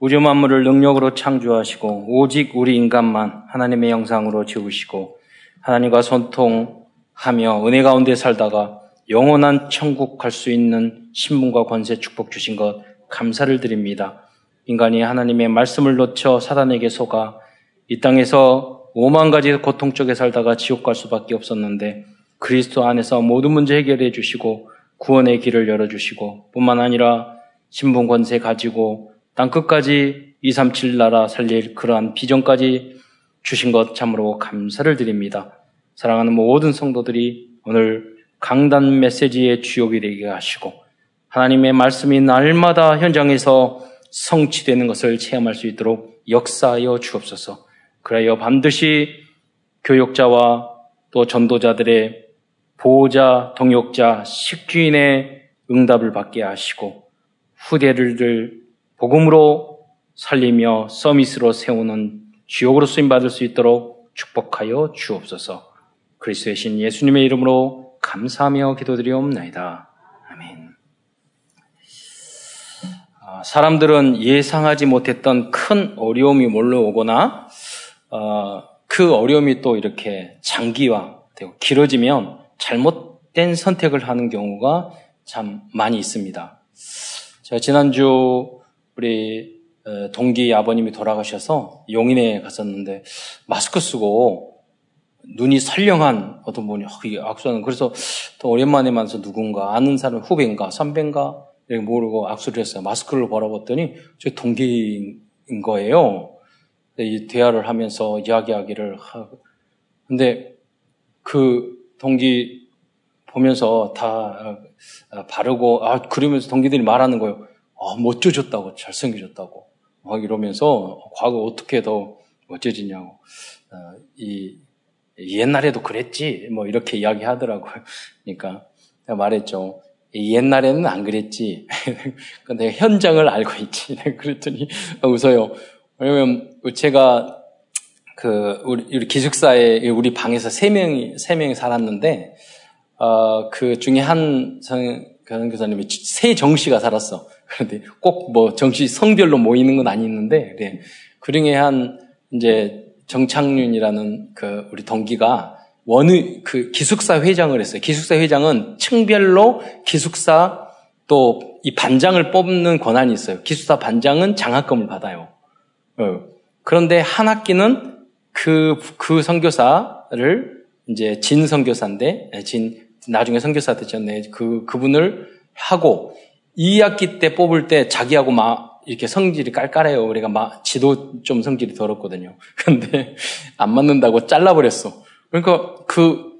우주 만물을 능력으로 창조하시고 오직 우리 인간만 하나님의 영상으로 지으시고 하나님과 소통하며 은혜 가운데 살다가 영원한 천국 갈 수 있는 신분과 권세 축복 주신 것 감사를 드립니다. 인간이 하나님의 말씀을 놓쳐 사단에게 속아 이 땅에서 오만 가지 고통 쪽에 살다가 지옥 갈 수밖에 없었는데 그리스도 안에서 모든 문제 해결해 주시고 구원의 길을 열어 주시고 뿐만 아니라 신분 권세 가지고 땅 끝까지 237 나라 살릴 그러한 비전까지 주신 것 참으로 감사를 드립니다. 사랑하는 모든 성도들이 오늘 강단 메시지의 주역이 되게 하시고 하나님의 말씀이 날마다 현장에서 성취되는 것을 체험할 수 있도록 역사하여 주옵소서. 그래야 반드시 교역자와 또 전도자들의 보호자, 동역자, 식주인의 응답을 받게 하시고 후대를 복음으로 살리며 서밋으로 세우는 주역으로 쓰임받을 수 있도록 축복하여 주옵소서. 그리스도의 신 예수님의 이름으로 감사하며 기도드리옵나이다. 아멘. 아, 사람들은 예상하지 못했던 큰 어려움이 몰려오거나 어, 그 어려움이 또 이렇게 장기화되고 길어지면 잘못된 선택을 하는 경우가 참 많이 있습니다. 제가 지난주 우리 어, 동기 아버님이 돌아가셔서 용인에 갔었는데 마스크 쓰고 눈이 선령한 어떤 분이 악수하는 그래서 또 오랜만에 만나서 누군가 아는 사람 후배인가 선배인가 모르고 악수를 했어요. 마스크를 벌어봤더니 저 동기인 거예요. 이 대화를 하면서 이야기하기를 하고 근데 그 동기 보면서 다 어, 바르고 아 그러면서 동기들이 말하는 거예요. 아, 멋져졌다고, 잘생겨졌다고. 막 이러면서 과거 어떻게 더 멋져지냐고. 어, 이, 옛날에도 그랬지. 뭐 이렇게 이야기 하더라고요. 그러니까 내가 말했죠. 옛날에는 안 그랬지. 근데 현장을 알고 있지. 그랬더니 웃어요. 왜냐면 제가 그 우리, 우리 기숙사에 우리 방에서 세 명이 세 명이 살았는데 어, 그 중에 한 성, 교사님이 세 정씨가 살았어. 그런데 꼭 뭐 정치 성별로 모이는 건 아니는데 그래. 그 중에 한 이제 정창윤이라는 그 우리 동기가 원의 그 기숙사 회장을 했어요. 기숙사 회장은 층별로 기숙사 또 이 반장을 뽑는 권한이 있어요. 기숙사 반장은 장학금을 받아요. 어. 그런데 한 학기는 그, 그 선교사를 이제 진 선교사인데, 진, 나중에 선교사 되셨네. 그, 그분을 하고 2학기 때 뽑을 때 자기하고 막 이렇게 성질이 깔깔해요. 우리가 막 지도 좀 성질이 더럽거든요. 근데 안 맞는다고 잘라버렸어. 그러니까 그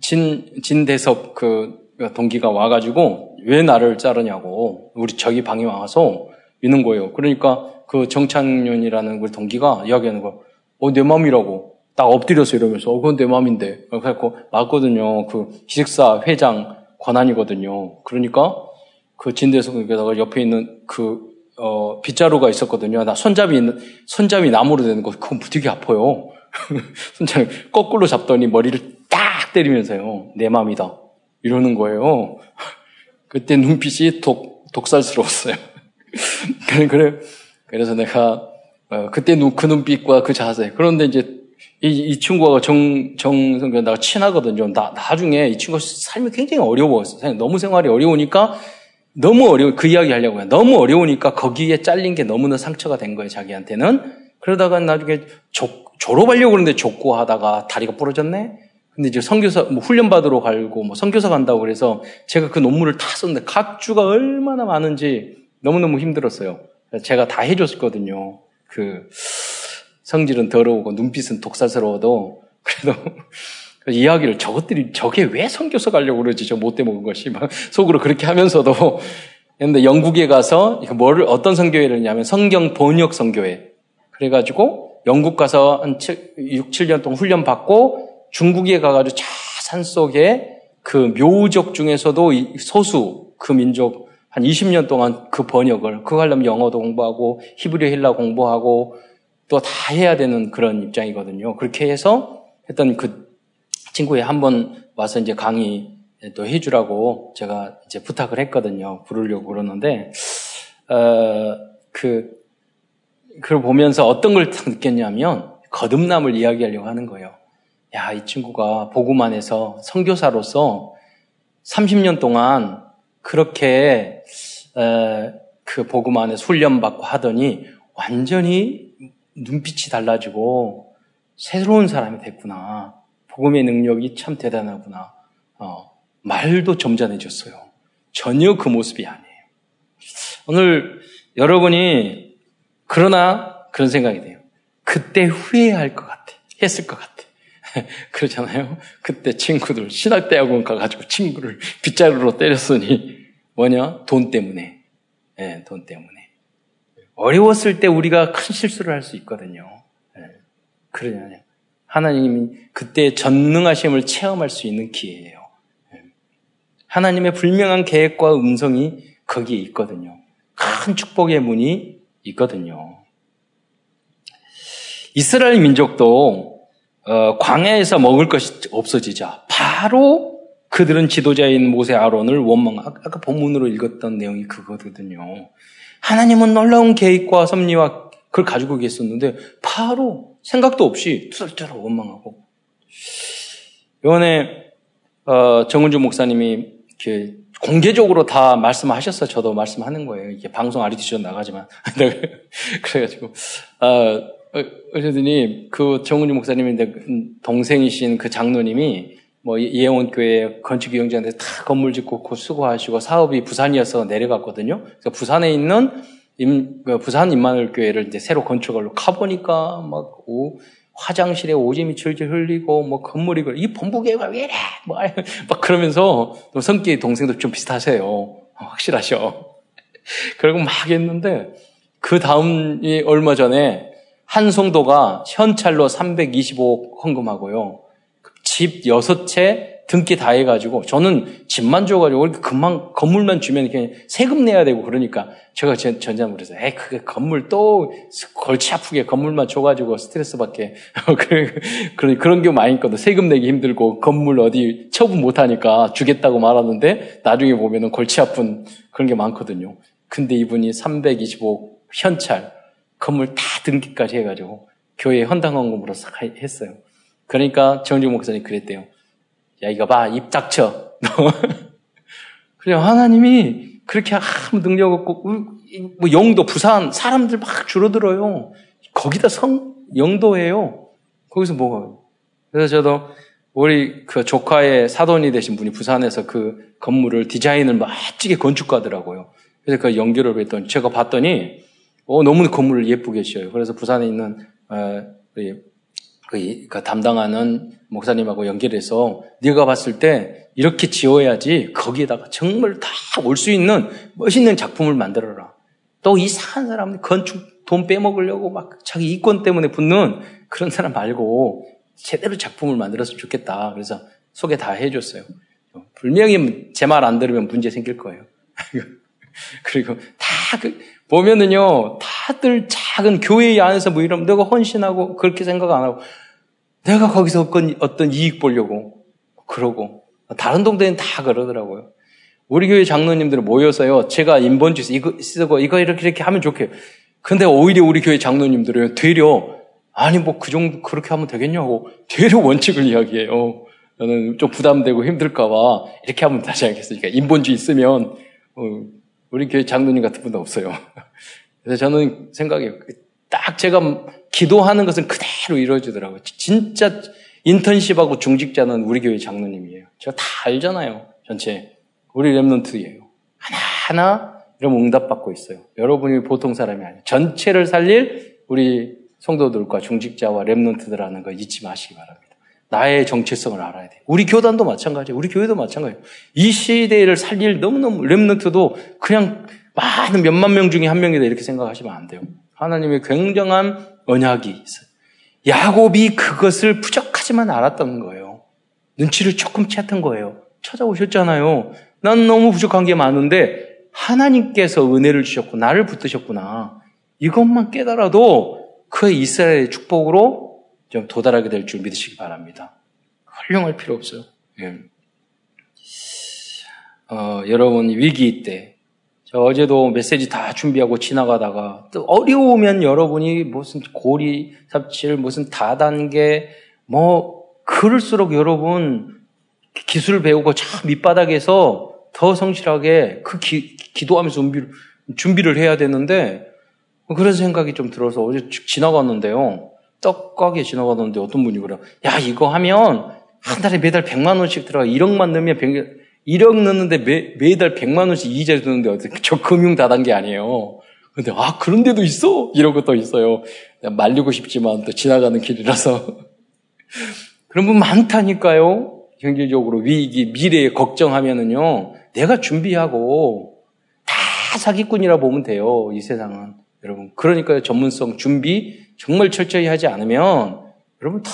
진, 진대섭 그 동기가 와가지고 왜 나를 자르냐고 우리 저기 방에 와서 이는 거예요. 그러니까 그 정창윤이라는 우리 동기가 이야기하는 거, 어, 내 맘이라고. 딱 엎드려서 이러면서, 어, 그건 내 맘인데. 그래갖고, 맞거든요. 그 기숙사 회장 권한이거든요. 그러니까 그 진대석에다가 옆에 있는 그, 어, 빗자루가 있었거든요. 나 손잡이 있는, 손잡이 나무로 되는 거, 그건 되게 아파요. 손잡이 거꾸로 잡더니 머리를 딱 때리면서요. 내 맘이다. 이러는 거예요. 그때 눈빛이 독, 독살스러웠어요. 그래, 그래서 내가, 어, 그때 눈, 그 눈빛과 그 자세. 그런데 이제 이, 이 친구가 정, 정성교 나가 친하거든요. 나, 나중에 이 친구가 삶이 굉장히 어려웠어. 너무 생활이 어려우니까 너무 어려워, 그 이야기 하려고 해요. 너무 어려우니까 거기에 잘린 게 너무나 상처가 된 거예요, 자기한테는. 그러다가 나중에 조, 졸업하려고 그러는데 족고 하다가 다리가 부러졌네? 근데 이제 선교사, 뭐 훈련 받으러 가고, 뭐 선교사 간다고 그래서 제가 그 논문을 다 썼는데 각 주가 얼마나 많은지 너무너무 힘들었어요. 제가 다 해줬거든요. 그, 성질은 더러우고 눈빛은 독살스러워도 그래도 그 이야기를 저것들이 저게 왜 선교사 가려고 그러지 저 못돼 먹은 것이 막 속으로 그렇게 하면서도 근데 영국에 가서 뭐를 어떤 선교회를 했냐면 성경 번역 선교회 그래가지고 영국 가서 한 7, 6, 7년 동안 훈련 받고 중국에 가가지고 자 산 속에 그 묘족 중에서도 소수 그 민족 한 20년 동안 그 번역을 그거 하려면 영어도 공부하고 히브리 헬라 공부하고 또 다 해야 되는 그런 입장이거든요. 그렇게 해서 했던 그 친구에 한 번 와서 이제 강의 또 해주라고 제가 이제 부탁을 했거든요. 부르려고 그러는데, 어, 그, 그걸 보면서 어떤 걸 느꼈냐면 거듭남을 이야기하려고 하는 거예요. 야, 이 친구가 보고만 해서 선교사로서 30년 동안 그렇게 에, 그 복음 안에서 훈련받고 하더니 완전히 눈빛이 달라지고 새로운 사람이 됐구나. 복음의 능력이 참 대단하구나. 어, 말도 점잖해졌어요. 전혀 그 모습이 아니에요. 오늘 여러분이 그러나 그런 생각이 돼요. 그때 후회할 것 같아. 했을 것 같아. 그러잖아요. 그때 친구들 신학대학원 가가지고 친구를 빗자루로 때렸으니 뭐냐? 돈 때문에. 네, 돈 때문에. 어려웠을 때 우리가 큰 실수를 할 수 있거든요. 네, 그러잖아요. 하나님이 그때 전능하심을 체험할 수 있는 기회예요. 네. 하나님의 불명한 계획과 음성이 거기에 있거든요. 큰 축복의 문이 있거든요. 이스라엘 민족도 어, 광야에서 먹을 것이 없어지자 바로 그들은 지도자인 모세 아론을 원망. 아까 본문으로 읽었던 내용이 그거거든요. 하나님은 놀라운 계획과 섭리와 그걸 가지고 계셨는데 바로 생각도 없이 투덜투덜 원망하고. 이번에 어, 정은주 목사님이 이렇게 공개적으로 다 말씀하셨어. 저도 말씀하는 거예요. 이게 방송 아리티쇼 나가지만. 그래가지고, 어, 어쨌든이 그 정은주 목사님인데 동생이신 그 장로님이 뭐 예원교회 건축기용자한테 다 건물 짓고 그 수고하시고 사업이 부산이어서 내려갔거든요. 그래서 부산에 있는 임, 그 부산 임마누교회를 이제 새로 건축하려 가보니까 막 오, 화장실에 오줌이 철철 흘리고 뭐 건물이 이 본부계가 왜 이래 막 그러면서 또 성격이 동생도 좀 비슷하세요. 어, 확실하셔. 그리고 막 했는데 그 다음이 얼마 전에 한 성도가 현찰로 325 헌금하고요. 집 여섯 채 등기 다 해가지고 저는 집만 줘가지고 금방 건물만 주면 그냥 세금 내야 되고 그러니까 제가 전자물 해서 에 그게 건물 또 골치 아프게 건물만 줘가지고 스트레스 받게 그런 그런 경우 많이 있거든 세금 내기 힘들고 건물 어디 처분 못하니까 주겠다고 말하는데 나중에 보면은 골치 아픈 그런 게 많거든요. 근데 이분이 325 현찰 건물 다 등기까지 해가지고 교회 헌당 헌금으로 했어요. 그러니까 정주 목사님 그랬대요. 야, 이거 봐. 입 닥쳐. 그냥 하나님이 그렇게 아무 능력 없고, 뭐 영도, 부산, 사람들 막 줄어들어요. 거기다 성, 영도예요. 거기서 뭐가. 그래서 저도 우리 그 조카의 사돈이 되신 분이 부산에서 그 건물을 디자인을 멋지게 건축가더라고요. 그래서 그 연결을 했더니 제가 봤더니 어, 너무 건물을 예쁘게 지어요. 그래서 부산에 있는 어, 그, 그 담당하는 목사님하고 연결해서 네가 봤을 때 이렇게 지어야지 거기에다가 정말 다 올 수 있는 멋있는 작품을 만들어라. 또 이상한 사람 건축 돈 빼먹으려고 막 자기 이권 때문에 붙는 그런 사람 말고 제대로 작품을 만들었으면 좋겠다. 그래서 소개 다 해줬어요. 분명히 제 말 안 들으면 문제 생길 거예요. 그리고 다 그, 보면은요, 다들 작은 교회 안에서 뭐 이러면 내가 헌신하고 그렇게 생각 안 하고 내가 거기서 어떤, 어떤 이익 보려고 그러고 다른 동네는 다 그러더라고요. 우리 교회 장로님들 모여서요, 제가 인본주의 이거 쓰고 이거 이렇게 이렇게 하면 좋게요. 근데 오히려 우리 교회 장로님들은 되려 아니 뭐 그 정도 그렇게 하면 되겠냐고 되려 원칙을 이야기해요. 저는 좀 부담되고 힘들까봐 이렇게 하면 다시 하겠으니까 인본주의 쓰면 어, 우리 교회 장로님 같은 분도 없어요. 그래서 저는 생각해요. 딱 제가 기도하는 것은 그대로 이루어지더라고요. 진짜 인턴십하고 중직자는 우리 교회 장로님이에요. 제가 다 알잖아요. 전체. 우리 랩런트예요. 하나하나 이런 응답받고 있어요. 여러분이 보통 사람이 아니에요. 전체를 살릴 우리 성도들과 중직자와 랩런트들하는 거 잊지 마시기 바랍니다. 나의 정체성을 알아야 돼. 우리 교단도 마찬가지예요. 우리 교회도 마찬가지예요. 이 시대를 살릴 너무너무 랩런트도 그냥 많은 몇만 명 중에 한 명이다 이렇게 생각하시면 안 돼요. 하나님의 굉장한 언약이 있어요. 야곱이 그것을 부족하지만 알았던 거예요. 눈치를 조금 채던 거예요. 찾아오셨잖아요. 난 너무 부족한 게 많은데 하나님께서 은혜를 주셨고 나를 붙드셨구나. 이것만 깨달아도 그 이스라엘의 축복으로 좀 도달하게 될 줄 믿으시기 바랍니다. 훌륭할 필요 없어요. 예. 어, 여러분 위기 때 어제도 메시지 다 준비하고 지나가다가 또 어려우면 여러분이 무슨 고리 삽질, 무슨 다단계, 뭐, 그럴수록 여러분 기술 배우고 참 밑바닥에서 더 성실하게 그 기, 기도하면서 준비를, 준비를 해야 되는데 그런 생각이 좀 들어서 어제 지나갔는데요. 떡가게 지나가는데 어떤 분이 그래요. 야, 이거 하면 한 달에 매달 100만 원씩 들어가 1억만 넣으면 100, 1억 넣는데 매, 매달 100만 원씩 이자 주는데 어떻게 저 금융 다단계 아니에요. 근데 아 그런 데도 있어? 이런 것도 있어요. 말리고 싶지만 또 지나가는 길이라서 그런 분 많다니까요. 경제적으로 위기, 미래에 걱정하면은요. 내가 준비하고 다 사기꾼이라 보면 돼요. 이 세상은. 여러분. 그러니까 전문성 준비 정말 철저히 하지 않으면 여러분 다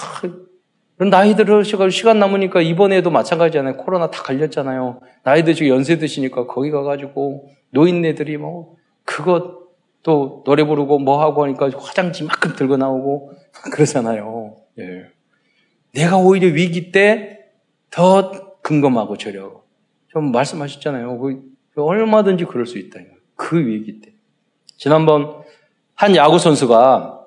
나이 들으시고 시간 남으니까 이번에도 마찬가지잖아요. 코로나 다 걸렸잖아요. 나이 드시고 연세 드시니까 거기 가가지고 노인네들이 뭐 그거 또 노래 부르고 뭐 하고 하니까 화장지 만큼 들고 나오고 그러잖아요. 예. 내가 오히려 위기 때 더 근검하고 저려고. 좀 말씀하셨잖아요. 그 얼마든지 그럴 수 있다. 그 위기 때. 지난번 한 야구 선수가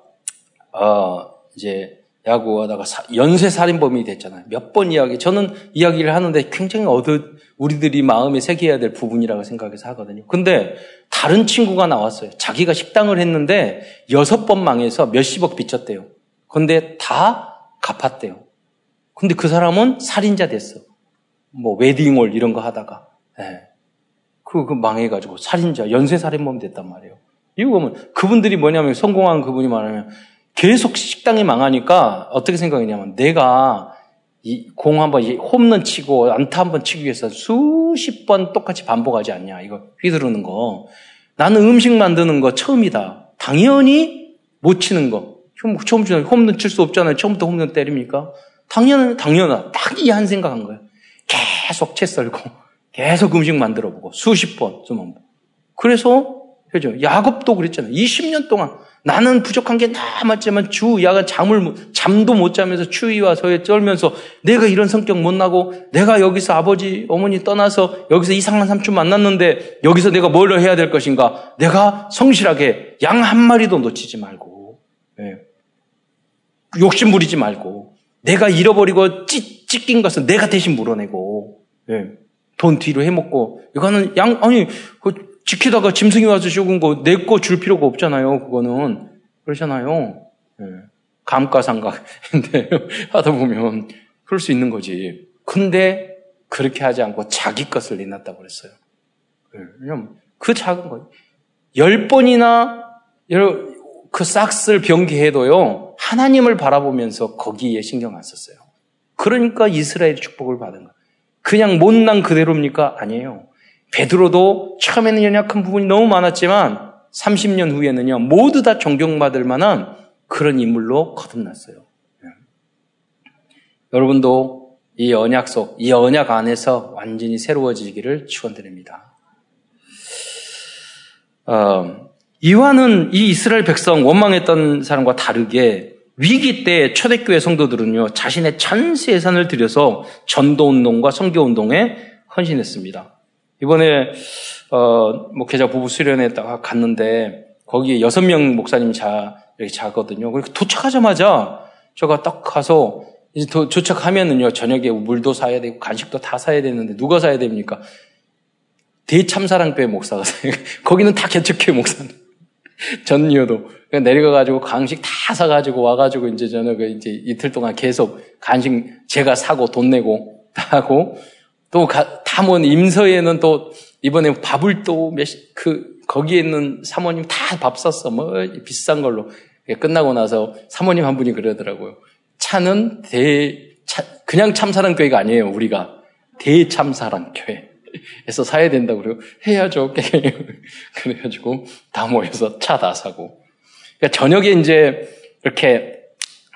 어 이제 야구하다가 연쇄 살인범이 됐잖아요. 몇 번 이야기. 저는 이야기를 하는데 굉장히 어두 우리들이 마음에 새겨야 될 부분이라고 생각해서 하거든요. 근데 다른 친구가 나왔어요. 자기가 식당을 했는데 여섯 번 망해서 몇십억 빚졌대요. 근데 다 갚았대요. 근데 그 사람은 살인자 됐어. 뭐 웨딩홀 이런 거 하다가. 네. 그, 그 망해가지고 살인자, 연쇄 살인범 됐단 말이에요. 이거 보면 그분들이 뭐냐면 성공한 그분이 말하면 계속 식당이 망하니까 어떻게 생각했냐면 내가 공 한번 홈런 치고 안타 한번 치기 위해서 수십 번 똑같이 반복하지 않냐. 이거 휘두르는 거. 나는 음식 만드는 거 처음이다. 당연히 못 치는 거. 처음 주는 홈런 칠 수 없잖아요. 처음부터 홈런 때립니까? 당연, 당연하다. 딱이 한 생각한 거예요. 계속 채 썰고, 계속 음식 만들어 보고, 수십 번, 좀. 그래서, 그죠. 야곱도 그랬잖아요. 20년 동안 나는 부족한 게 남았지만 주 야간 잠을 잠도 못 자면서 추위와 서에 쩔면서 내가 이런 성격 못 나고 내가 여기서 아버지 어머니 떠나서 여기서 이상한 삼촌 만났는데 여기서 내가 뭘 해야 될 것인가? 내가 성실하게 양 한 마리도 놓치지 말고 네. 욕심 부리지 말고 내가 잃어버리고 찢, 찢긴 것은 내가 대신 물어내고 네. 돈 뒤로 해먹고 이거는 양 아니 그 지키다가 짐승이 와서 죽은 거 내 거 줄 필요가 없잖아요. 그거는 그러잖아요. 네. 감가상각인데 하다 보면 그럴 수 있는 거지. 근데 그렇게 하지 않고 자기 것을 내놨다고 그랬어요. 네. 왜냐면 그 작은 거. 열 번이나 그 싹스를 변기해도요, 하나님을 바라보면서 거기에 신경 안 썼어요. 그러니까 이스라엘 축복을 받은 거예요. 그냥 못난 그대로입니까? 아니에요. 베드로도 처음에는 연약한 부분이 너무 많았지만 30년 후에는요 모두 다 존경받을 만한 그런 인물로 거듭났어요. 네. 여러분도 이 언약 속, 이 언약 안에서 완전히 새로워지기를 축원드립니다. 어, 이와는 이 이스라엘 백성 원망했던 사람과 다르게 위기 때 초대교회 성도들은요 자신의 전세 예산을 들여서 전도 운동과 선교 운동에 헌신했습니다. 이번에 어, 목회자 부부 수련회 딱 갔는데 거기에 여섯 명 목사님 자 이렇게 자거든요. 그러니 도착하자마자 제가 딱 가서 이제 도, 도착하면은요 저녁에 물도 사야 되고 간식도 다 사야 되는데 누가 사야 됩니까? 대참사랑교회 목사가 거기는 다 개척교회 목사님 전이어도 내려가가지고 간식 다 사가지고 와가지고 이제 저녁에 이제 이틀 동안 계속 간식 제가 사고 돈 내고 다 하고 또 다몬 임서에는 또 이번에 밥을 또 몇 그 거기에 있는 사모님 다 밥 샀어 뭐 비싼 걸로 끝나고 나서 사모님 한 분이 그러더라고요. 차는 대 차, 그냥 참사랑교회가 아니에요. 우리가 대참사랑교회. 에서 사야 된다고 그래요. 해야죠. 그래가지고 다 모여서 차 다 사고. 그러니까 저녁에 이제 이렇게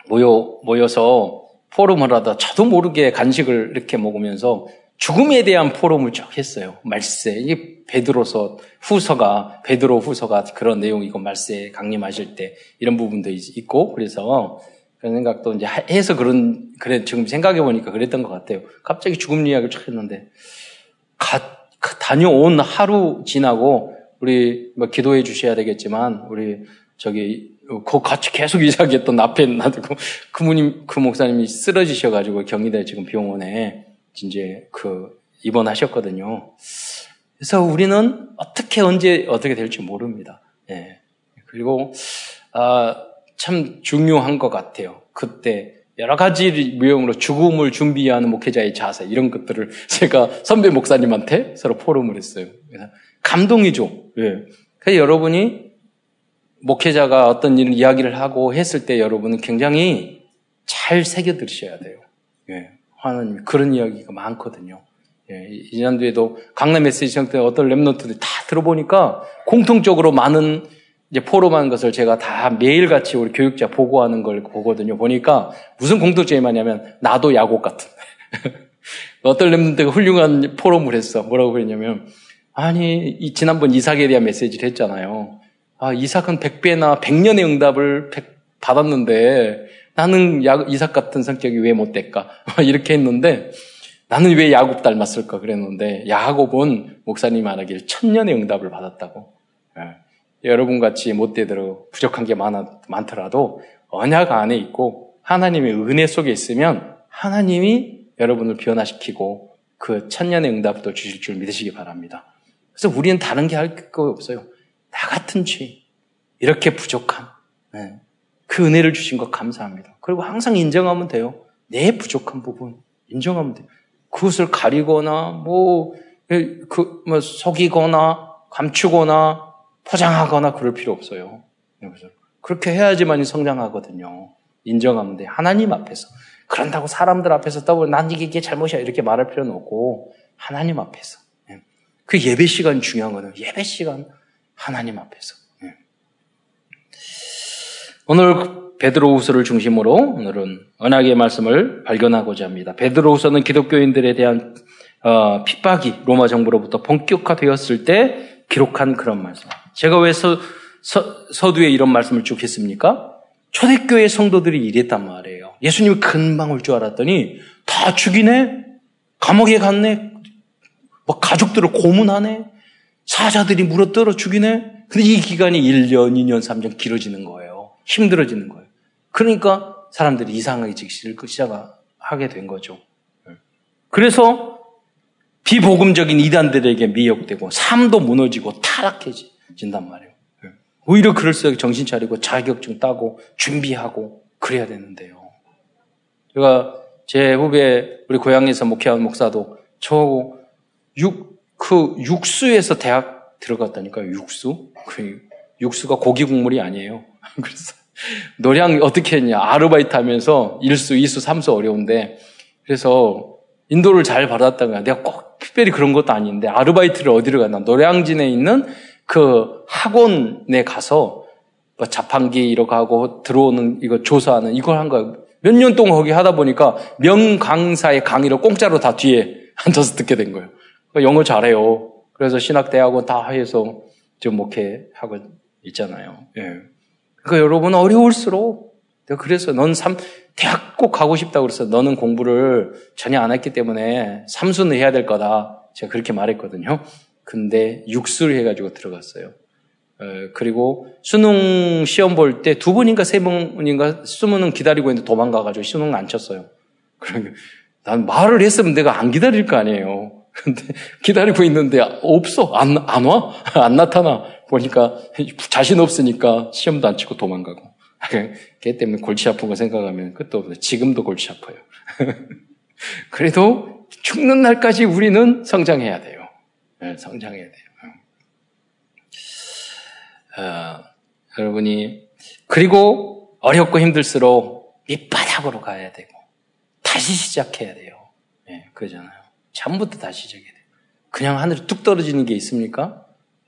모여 모여서 포럼을 하다 저도 모르게 간식을 이렇게 먹으면서 죽음에 대한 포럼을 쭉 했어요. 말세. 이게 베드로서 후서가, 베드로 후서가 그런 내용이고, 말세 강림하실 때 이런 부분도 있고, 그래서 그런 생각도 이제 해서 그런, 그래, 지금 생각해 보니까 그랬던 것 같아요. 갑자기 죽음 이야기를 쭉 했는데, 가, 다녀온 하루 지나고 우리 뭐 기도해 주셔야 되겠지만 우리 저기 그 같이 계속 이사하겠던 앞에 놔두고 그분님 그 목사님이 쓰러지셔가지고 경희대 지금 병원에 이제 그 입원하셨거든요. 그래서 우리는 어떻게 언제 어떻게 될지 모릅니다. 예. 그리고 아, 참 중요한 것 같아요. 그때 여러 가지 유형으로 죽음을 준비하는 목회자의 자세 이런 것들을 제가 선배 목사님한테 서로 포럼을 했어요. 감동이죠. 예. 그래서 여러분이 목회자가 어떤 일 이야기를 하고 했을 때 여러분은 굉장히 잘 새겨 들으셔야 돼요. 예. 하나님 그런 이야기가 많거든요. 예. 이년도에도 강남 메시지 때 어떤 랩런트들이 다 들어보니까 공통적으로 많은 이제 포럼한 것을 제가 다 매일같이 우리 교육자 보고하는 걸 보거든요. 보니까 무슨 공통점이 많냐면 나도 야곱 같은. 어떤 랩런트가 훌륭한 포럼을 했어. 뭐라고 그랬냐면 아니 지난번 이삭에 대한 메시지를 했잖아요. 아, 이삭은 100배나 100년의 응답을 받았는데 나는 야, 이삭 같은 성격이 왜 못 될까? 이렇게 했는데 나는 왜 야곱 닮았을까 그랬는데 야곱은 목사님 말하길 천년의 응답을 받았다고. 예. 여러분 같이 못 되도록 부족한 게 많아, 많더라도 언약 안에 있고 하나님의 은혜 속에 있으면 하나님이 여러분을 변화시키고 그 천년의 응답도 주실 줄 믿으시기 바랍니다. 그래서 우리는 다른 게 할 거 없어요. 나 같은 죄, 이렇게 부족한 네. 그 은혜를 주신 것 감사합니다. 그리고 항상 인정하면 돼요. 내 부족한 부분 인정하면 돼요. 그것을 가리거나 뭐, 그, 뭐 속이거나 감추거나 포장하거나 그럴 필요 없어요. 그렇게 해야지만 성장하거든요. 인정하면 돼. 하나님 앞에서. 그런다고 사람들 앞에서 떠벌 난 이게, 이게 잘못이야 이렇게 말할 필요는 없고 하나님 앞에서. 예. 그 예배 시간 중요한 거는 예배 시간 하나님 앞에서. 예. 오늘 베드로후서를 중심으로 오늘은 언약의 말씀을 발견하고자 합니다. 베드로후서는 기독교인들에 대한 어, 핍박이 로마 정부로부터 본격화되었을 때 기록한 그런 말씀. 제가 왜 서, 서, 서두에 이런 말씀을 쭉 했습니까? 초대교회 성도들이 이랬단 말이에요. 예수님이 금방 올 줄 알았더니 다 죽이네? 감옥에 갔네? 뭐 가족들을 고문하네? 사자들이 물어뜯어 죽이네? 근데 이 기간이 1년, 2년, 3년 길어지는 거예요. 힘들어지는 거예요. 그러니까 사람들이 이상해지기 시작하게 된 거죠. 그래서 비복음적인 이단들에게 미혹되고 삶도 무너지고 타락해진단 말이에요. 오히려 그럴수록 정신 차리고 자격증 따고 준비하고 그래야 되는데요. 제가 제 후배 우리 고향에서 목회하는 목사도 저 육, 그 육수에서 대학 들어갔다니까요. 육수. 그 육수가 고기 국물이 아니에요. 그래서 노량 어떻게 했냐. 아르바이트 하면서 일수, 이수, 삼수 어려운데 그래서 인도를 잘 받았다가 내가 꼭 특별히 그런 것도 아닌데 아르바이트를 어디를 갔나. 노량진에 있는 그 학원에 가서 뭐 자판기 이렇게 하고 들어오는 이거 조사하는 이걸 한 거예요. 몇년 동안 거기 하다 보니까 명강사의 강의를 공짜로 다 뒤에 앉아서 듣게 된 거예요. 영어 잘해요. 그래서 신학대학원 다 해서 지금 목회하고 있잖아요. 예. 그러니까 여러분 어려울수록 내가 그래서 넌 삼, 대학 꼭 가고 싶다고 그래서 너는 공부를 전혀 안 했기 때문에 삼수는 해야 될 거다. 제가 그렇게 말했거든요. 근데 육수를 해가지고 들어갔어요. 어, 그리고 수능 시험 볼 때 두 번인가 세 번인가 수능은 기다리고 있는데 도망가가지고 수능 안 쳤어요. 그러니까 난 말을 했으면 내가 안 기다릴 거 아니에요. 근데 기다리고 있는데 없어. 안, 안 와? 안 나타나. 보니까 자신 없으니까 시험도 안 치고 도망가고. 걔 때문에 골치 아픈 거 생각하면 끝도 없어요. 지금도 골치 아파요. 그래도 죽는 날까지 우리는 성장해야 돼요. 네, 성장해야 돼요. 어, 여러분이 그리고 어렵고 힘들수록 밑바닥으로 가야 되고 다시 시작해야 돼요. 네, 그러잖아요. 처음부터 다시 시작해야 돼요. 그냥 하늘에 뚝 떨어지는 게 있습니까?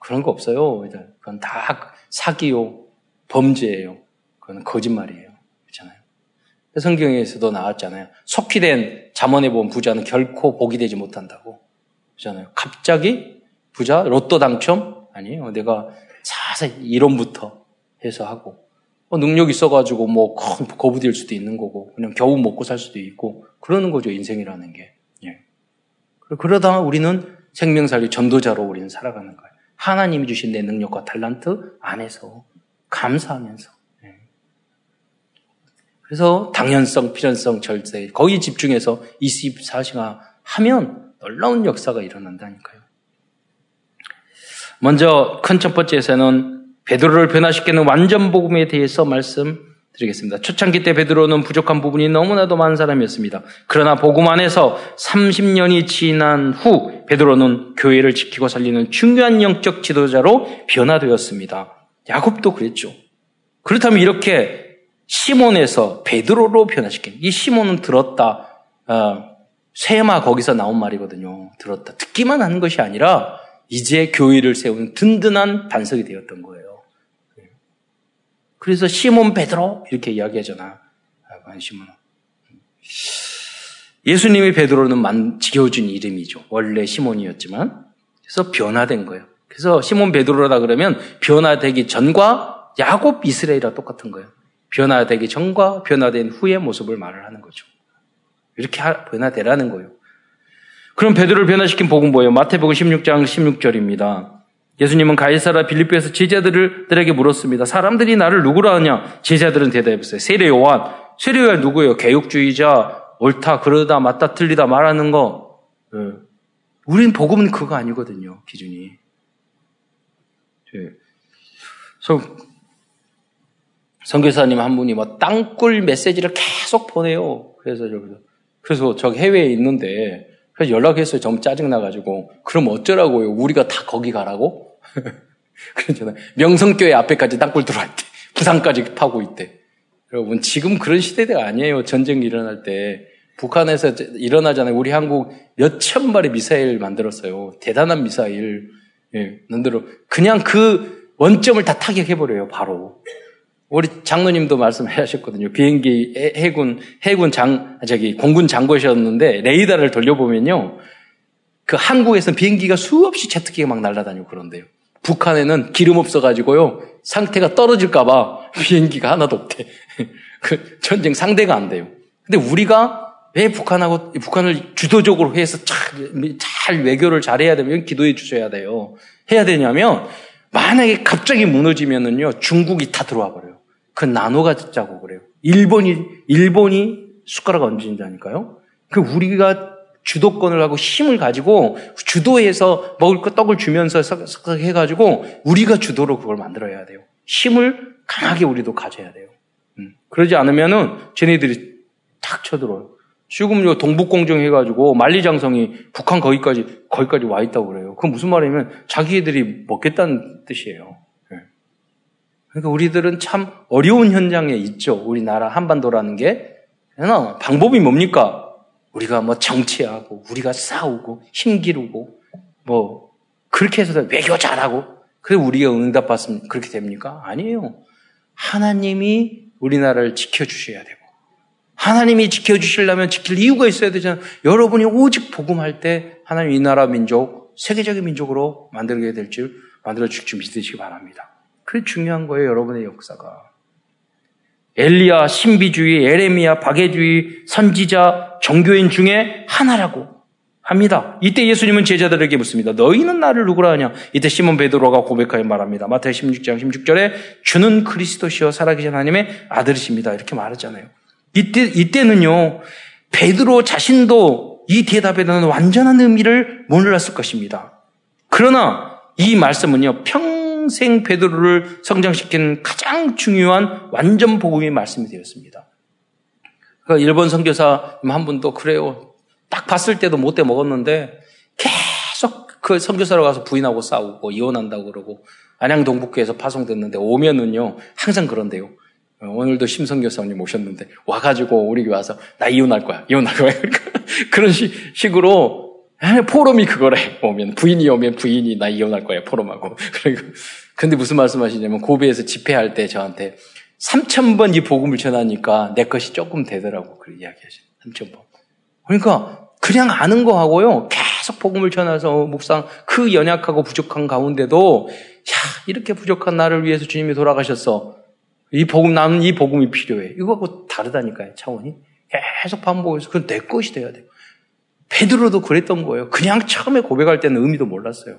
그런 거 없어요. 그건 다 사기요, 범죄예요. 그건 거짓말이에요. 그렇잖아요. 성경에서도 나왔잖아요. 속히된 잠언에 본 부자는 결코 복이 되지 못한다고. 그렇잖아요. 갑자기 부자 로또 당첨 아니에요. 내가 자세히 이론부터 해서 하고 뭐 능력 있어가지고 뭐큰 거부될 수도 있는 거고 그냥 겨우 먹고 살 수도 있고 그러는 거죠 인생이라는 게. 예. 그러다 우리는 생명 살리 전도자로 우리는 살아가는 거예요. 하나님이 주신 내 능력과 talent 안에서 감사하면서. 예. 그래서 당연성, 필연성, 절대 거기 집중해서 24시간 하면 놀라운 역사가 일어난다니까요. 먼저 큰 첫 번째에서는 베드로를 변화시키는 완전 복음에 대해서 말씀 드리겠습니다. 초창기 때 베드로는 부족한 부분이 너무나도 많은 사람이었습니다. 그러나 복음 안에서 30년이 지난 후 베드로는 교회를 지키고 살리는 중요한 영적 지도자로 변화되었습니다. 야곱도 그랬죠. 그렇다면 이렇게 시몬에서 베드로로 변화시킨 이 시몬은 들었다. 어, 세마 거기서 나온 말이거든요. 들었다. 듣기만 하는 것이 아니라 이제 교회를 세우는 든든한 반석이 되었던 거예요. 그래서 시몬 베드로 이렇게 이야기하잖아. 시몬. 예수님이 베드로는 만 지어준 이름이죠. 원래 시몬이었지만 그래서 변화된 거예요. 그래서 시몬 베드로라 그러면 변화되기 전과 야곱 이스라엘이랑 똑같은 거예요. 변화되기 전과 변화된 후의 모습을 말을 하는 거죠. 이렇게 변화되라는 거예요. 그럼 베드로를 변화시킨 복음 뭐예요? 마태복음 16장 16절입니다. 예수님은 가이사라 빌립보에서 제자들에게 물었습니다. 사람들이 나를 누구라 하냐? 제자들은 대답했어요. 세례 요한. 세례 요한 누구예요? 개혁주의자, 옳다, 그러다, 맞다, 틀리다 말하는 거. 네. 우린 복음은 그거 아니거든요. 기준이. 네. 성교사님 한 분이 뭐 땅굴 메시지를 계속 보내요. 그래서 저기서 그래서 저기 해외에 있는데 그래서 연락했어요. 좀 짜증나가지고. 그럼 어쩌라고요? 우리가 다 거기 가라고? 그러잖아요. 명성교회 앞에까지 땅굴 들어와 있대. 부산까지 파고 있대. 여러분, 지금 그런 시대가 아니에요. 전쟁이 일어날 때. 북한에서 일어나잖아요. 우리 한국 몇 천 발의 미사일 만들었어요. 대단한 미사일. 예, 만들어. 그냥 그 원점을 다 타격해버려요, 바로. 우리 장로님도 말씀하셨거든요. 비행기 해군 해군 장 저기 공군 장고셨는데 레이더를 돌려보면요. 그 한국에서는 비행기가 수없이 제트기가 막 날아다니고 그런데요. 북한에는 기름 없어가지고요. 상태가 떨어질까봐 비행기가 하나도 없대. 그 전쟁 상대가 안 돼요. 근데 우리가 왜 북한하고, 북한을 주도적으로 해서 잘, 잘 외교를 잘해야 되면 기도해 주셔야 돼요. 해야 되냐면, 만약에 갑자기 무너지면은요, 중국이 다 들어와 버려요. 그 나눠 가자고 그래요. 일본이 일본이 숟가락 얹는다니까요. 그 우리가 주도권을 하고 힘을 가지고 주도해서 먹을 거 떡을 주면서 석 해가지고 우리가 주도로 그걸 만들어야 돼요. 힘을 강하게 우리도 가져야 돼요. 음. 그러지 않으면은 쟤네들이 탁 쳐들어요. 지금 요 동북공정 해가지고 만리장성이 북한 거기까지 거기까지 와 있다고 그래요. 그 무슨 말이냐면 자기들이 먹겠다는 뜻이에요. 그러니까 우리들은 참 어려운 현장에 있죠. 우리나라 한반도라는 게. 방법이 뭡니까? 우리가 뭐 정치하고, 우리가 싸우고, 힘기르고, 뭐, 그렇게 해서 외교 잘하고, 그래 우리가 응답받으면 그렇게 됩니까? 아니에요. 하나님이 우리나라를 지켜주셔야 되고, 하나님이 지켜주시려면 지킬 이유가 있어야 되잖아요. 여러분이 오직 복음할 때 하나님 이 나라 민족, 세계적인 민족으로 만들게 될 줄, 만들어 줄 줄 믿으시기 바랍니다. 그게 중요한 거예요, 여러분의 역사가. 엘리야, 신비주의, 에레미야, 박해주의, 선지자, 종교인 중에 하나라고 합니다. 이때 예수님은 제자들에게 묻습니다. 너희는 나를 누구라 하냐? 이때 시몬 베드로가 고백하여 말합니다. 마태이 16장 16절에 주는 그리스도시여 살아계신 하나님의 아들이십니다. 이렇게 말하잖아요. 이때 이때는요. 베드로 자신도 이 대답에 대한 완전한 의미를 몰랐을 것입니다. 그러나 이 말씀은요. 평 평생 베드로를 성장시킨 가장 중요한 완전 복음의 말씀이 되었습니다. 그러니까 일본 선교사 한 분도 그래요. 딱 봤을 때도 못돼 먹었는데 계속 그 선교사로 가서 부인하고 싸우고 이혼한다고 그러고 안양 동북교에서 파송됐는데 오면은요 항상 그런데요. 어, 오늘도 심성교사님 오셨는데 와가지고 우리 와서 나 이혼할 거야 이혼할 거야 그런 식으로 포럼이 그거래. 오면 부인이 오면 부인이 나 이혼할 거야 포럼하고. 그리고 근데 무슨 말씀하시냐면 고베에서 집회할 때 저한테 3천 번 이 복음을 전하니까 내 것이 조금 되더라고. 그 이야기하시죠. 3천 번. 그러니까 그냥 아는 거 하고요. 계속 복음을 전해서 묵상 그 연약하고 부족한 가운데도 야 이렇게 부족한 나를 위해서 주님이 돌아가셨어. 이 복음 나는 이 복음이 필요해. 이거하고 다르다니까요. 차원이 계속 반복해서 그건 내 것이 돼야 돼요. 베드로도 그랬던 거예요. 그냥 처음에 고백할 때는 의미도 몰랐어요.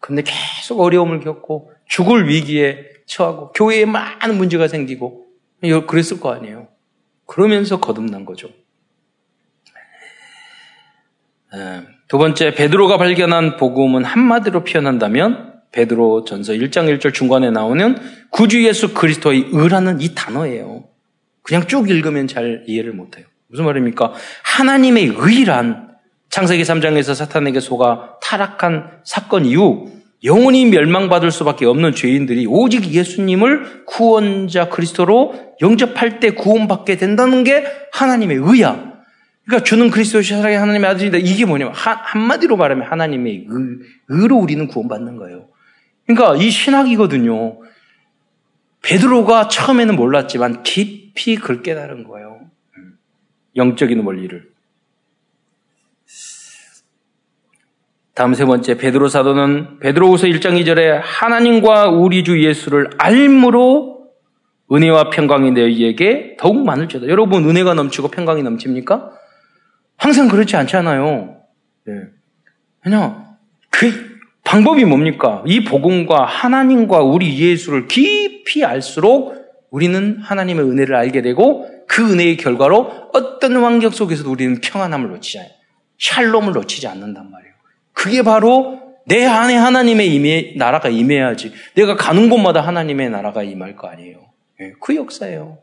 근데 계속 어려움을 겪고 죽을 위기에 처하고 교회에 많은 문제가 생기고 그랬을 거 아니에요. 그러면서 거듭난 거죠. 두 번째 베드로가 발견한 복음은 한마디로 표현한다면 베드로 전서 1장 1절 중간에 나오는 구주 예수 그리스도의 의라는 이 단어예요. 그냥 쭉 읽으면 잘 이해를 못해요. 무슨 말입니까? 하나님의 의란 창세기 3장에서 사탄에게 속아 타락한 사건 이후 영원히 멸망받을 수밖에 없는 죄인들이 오직 예수님을 구원자 그리스도로 영접할 때 구원받게 된다는 게 하나님의 의야. 그러니까 주는 그리스도의 사랑의 하나님의 아들이다. 이게 뭐냐면 한마디로 말하면 하나님의 의, 의로 우리는 구원받는 거예요. 그러니까 이 신학이거든요. 베드로가 처음에는 몰랐지만 깊이 글 깨달은 거예요. 영적인 원리를. 다음 세 번째 베드로 사도는 베드로후서 1장 2절에 하나님과 우리 주 예수를 알므로 은혜와 평강이 너희에게 더욱 많을 줄다. 여러분 은혜가 넘치고 평강이 넘칩니까? 항상 그렇지 않잖아요. 네. 그냥 그 방법이 뭡니까? 이 복음과 하나님과 우리 예수를 깊이 알수록 우리는 하나님의 은혜를 알게 되고 그 은혜의 결과로 어떤 환경 속에서도 우리는 평안함을 놓치지 않아요. 샬롬을 놓치지 않는단 말이에요. 그게 바로 내 안에 하나님의 임해, 나라가 임해야지. 내가 가는 곳마다 하나님의 나라가 임할 거 아니에요. 네, 그 역사예요.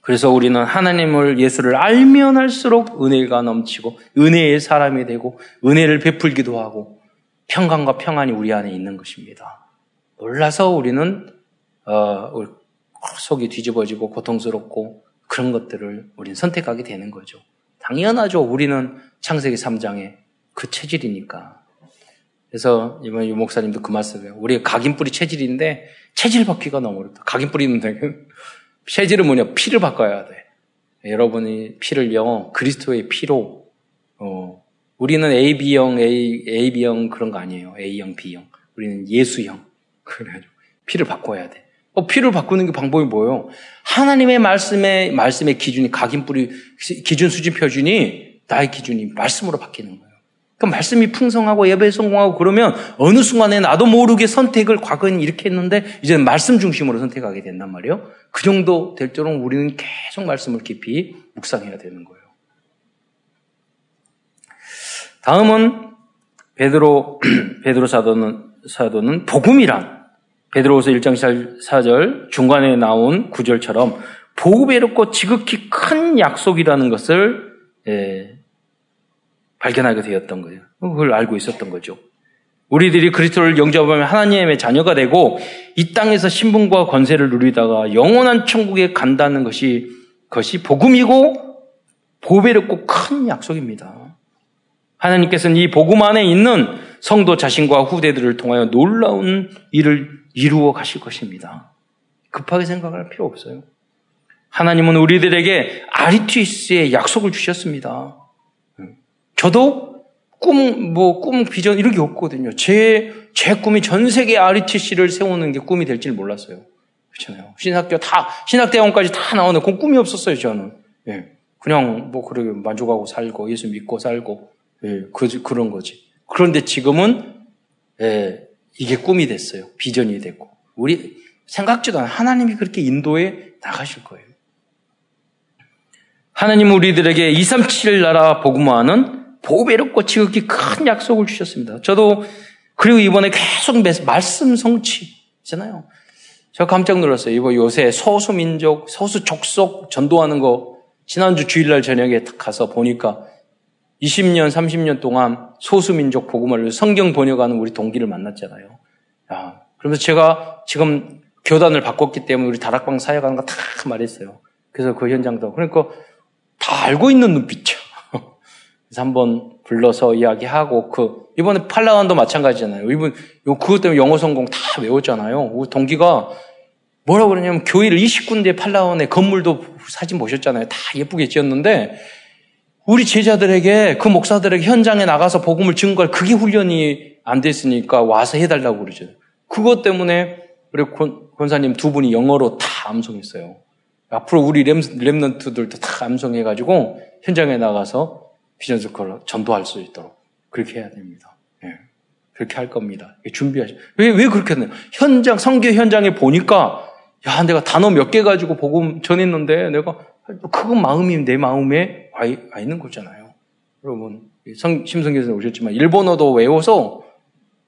그래서 우리는 하나님을 예수를 알면 할수록 은혜가 넘치고 은혜의 사람이 되고 은혜를 베풀기도 하고 평강과 평안이 우리 안에 있는 것입니다. 몰라서 우리는 어, 속이 뒤집어지고 고통스럽고 그런 것들을 우리는 선택하게 되는 거죠. 당연하죠. 우리는 창세기 3장에 그 체질이니까. 그래서 이번 유 목사님도 그 말씀이에요. 우리가 각인뿌리 체질인데 체질 바퀴가 너무 어렵다. 각인뿌리는 체질은 뭐냐? 피를 바꿔야 돼. 여러분이 피를요, 그리스도의 피로, 어, 우리는 AB형, A, AB형 그런 거 아니에요. A형, B형. 우리는 예수형. 그래가지고 피를 바꿔야 돼. 어, 피를 바꾸는 게 방법이 뭐예요? 하나님의 말씀의, 말씀의 기준이 각인 뿌리, 기준 수준 표준이 나의 기준이 말씀으로 바뀌는 거예요. 그 말씀이 풍성하고 예배에 성공하고 그러면 어느 순간에 나도 모르게 선택을 과거에는 이렇게 했는데 이제는 말씀 중심으로 선택하게 된단 말이에요. 그 정도 될 줄은 우리는 계속 말씀을 깊이 묵상해야 되는 거예요. 다음은 베드로 베드로 사도는 사도는 복음이란 베드로후서 1장 4절 중간에 나온 구절처럼 보배롭고 지극히 큰 약속이라는 것을 예, 발견하게 되었던 거예요. 그걸 알고 있었던 거죠. 우리들이 그리스도를 영접하면 하나님의 자녀가 되고 이 땅에서 신분과 권세를 누리다가 영원한 천국에 간다는 것이 것이 복음이고 보배롭고 큰 약속입니다. 하나님께서는 이 복음 안에 있는 성도 자신과 후대들을 통하여 놀라운 일을 이루어 가실 것입니다. 급하게 생각할 필요 없어요. 하나님은 우리들에게 아리투스의 약속을 주셨습니다. 저도 꿈, 뭐, 꿈, 비전, 이런 게 없거든요. 제, 제 꿈이 전 세계 RETC를 세우는 게 꿈이 될지 몰랐어요. 그렇잖아요. 신학교 다, 신학대원까지 다 나오는 그 꿈이 없었어요, 저는. 예. 그냥, 뭐, 그러게 만족하고 살고, 예수 믿고 살고, 예, 그, 그런 거지. 그런데 지금은, 예, 이게 꿈이 됐어요. 비전이 됐고. 우리, 생각지도 않아. 하나님이 그렇게 인도에 나가실 거예요. 하나님 우리들에게 237 나라 복음화는 보배롭고 지극히 큰 약속을 주셨습니다. 저도 그리고 이번에 계속 말씀 성취잖아요. 제가 깜짝 놀랐어요. 이거 요새 소수민족, 소수족속 전도하는 거 지난주 주일날 저녁에 가서 보니까 20년, 30년 동안 소수민족 복음을 성경 번역하는 우리 동기를 만났잖아요. 야, 그러면서 제가 지금 교단을 바꿨기 때문에 우리 다락방 사역하는 거 다 말했어요. 그래서 그 현장도 그러니까 다 알고 있는 눈빛이죠. 그래서 한번 불러서 이야기하고 그 이번에 팔라완도 마찬가지잖아요. 이분 그것 때문에 영어 성공 다 외웠잖아요. 우리 동기가 뭐라고 그러냐면 교회를 20군데 팔라완에 건물도 사진 보셨잖아요. 다 예쁘게 지었는데 우리 제자들에게 그 목사들에게 현장에 나가서 복음을 증거할 그게 훈련이 안 됐으니까 와서 해달라고 그러죠. 그것 때문에 우리 권, 권사님 두 분이 영어로 다 암송했어요. 앞으로 우리 렘, 렘넌트들도 다 암송해가지고 현장에 나가서 비전스컬로 전도할 수 있도록. 그렇게 해야 됩니다. 예. 그렇게 할 겁니다. 준비하시. 왜, 왜 그렇게 했나요? 현장, 성교 현장에 보니까, 야, 내가 단어 몇 개 가지고 복음 전했는데, 내가, 그건 마음이 내 마음에 와, 와 있는 거잖아요. 여러분, 성, 심성교수님 오셨지만, 일본어도 외워서,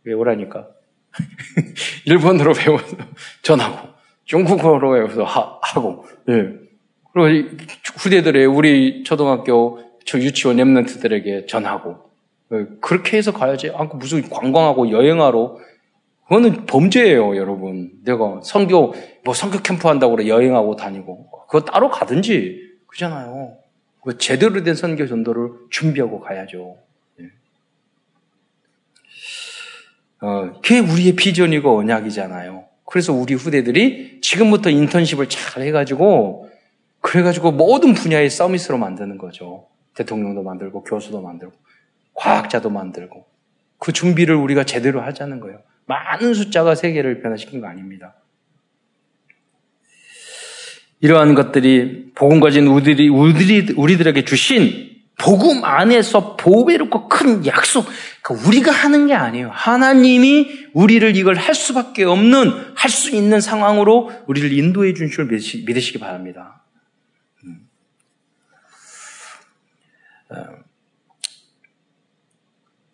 외우라니까. 일본어로 배워서 전하고, 중국어로 외워서 하, 하고, 예. 그리고 후대들의 우리 초등학교, 유치원 랩런트들에게 전하고, 예, 그렇게 해서 가야지. 아, 무슨 관광하고 여행하러. 그거는 범죄예요, 여러분. 내가 성교, 뭐 성교 캠프 한다고 그래, 여행하고 다니고. 그거 따로 가든지. 그잖아요. 그 제대로 된 선교 전도를 준비하고 가야죠. 예. 어, 그게 우리의 비전이고 언약이잖아요. 그래서 우리 후대들이 지금부터 인턴십을 잘 해가지고, 그래가지고 모든 분야의 서밋으로 만드는 거죠. 대통령도 만들고, 교수도 만들고. 과학자도 만들고 그 준비를 우리가 제대로 하자는 거예요. 많은 숫자가 세계를 변화시킨 거 아닙니다. 이러한 것들이 복음 가진 우리들이, 우리들이 우리들에게 주신 복음 안에서 보배롭고 큰 약속. 그러니까 우리가 하는 게 아니에요. 하나님이 우리를 이걸 할 수밖에 없는 할 수 있는 상황으로 우리를 인도해 준 줄 믿으시기 바랍니다. 음. 어,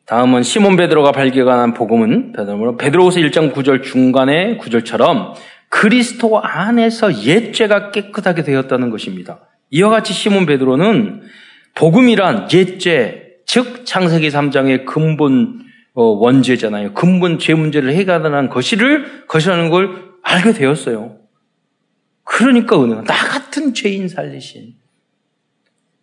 다음은 시몬 베드로가 발견한 복음은 베드로후서 1장 9절 중간의 구절처럼 그리스도 안에서 옛죄가 깨끗하게 되었다는 것입니다. 이와 같이 시몬 베드로는 복음이란 옛죄, 즉 창세기 3장의 근본 어, 원죄잖아요. 근본 죄 문제를 해결하는 것이를 것이라는 걸 알게 되었어요. 그러니까 은혜가 나 같은 죄인 살리신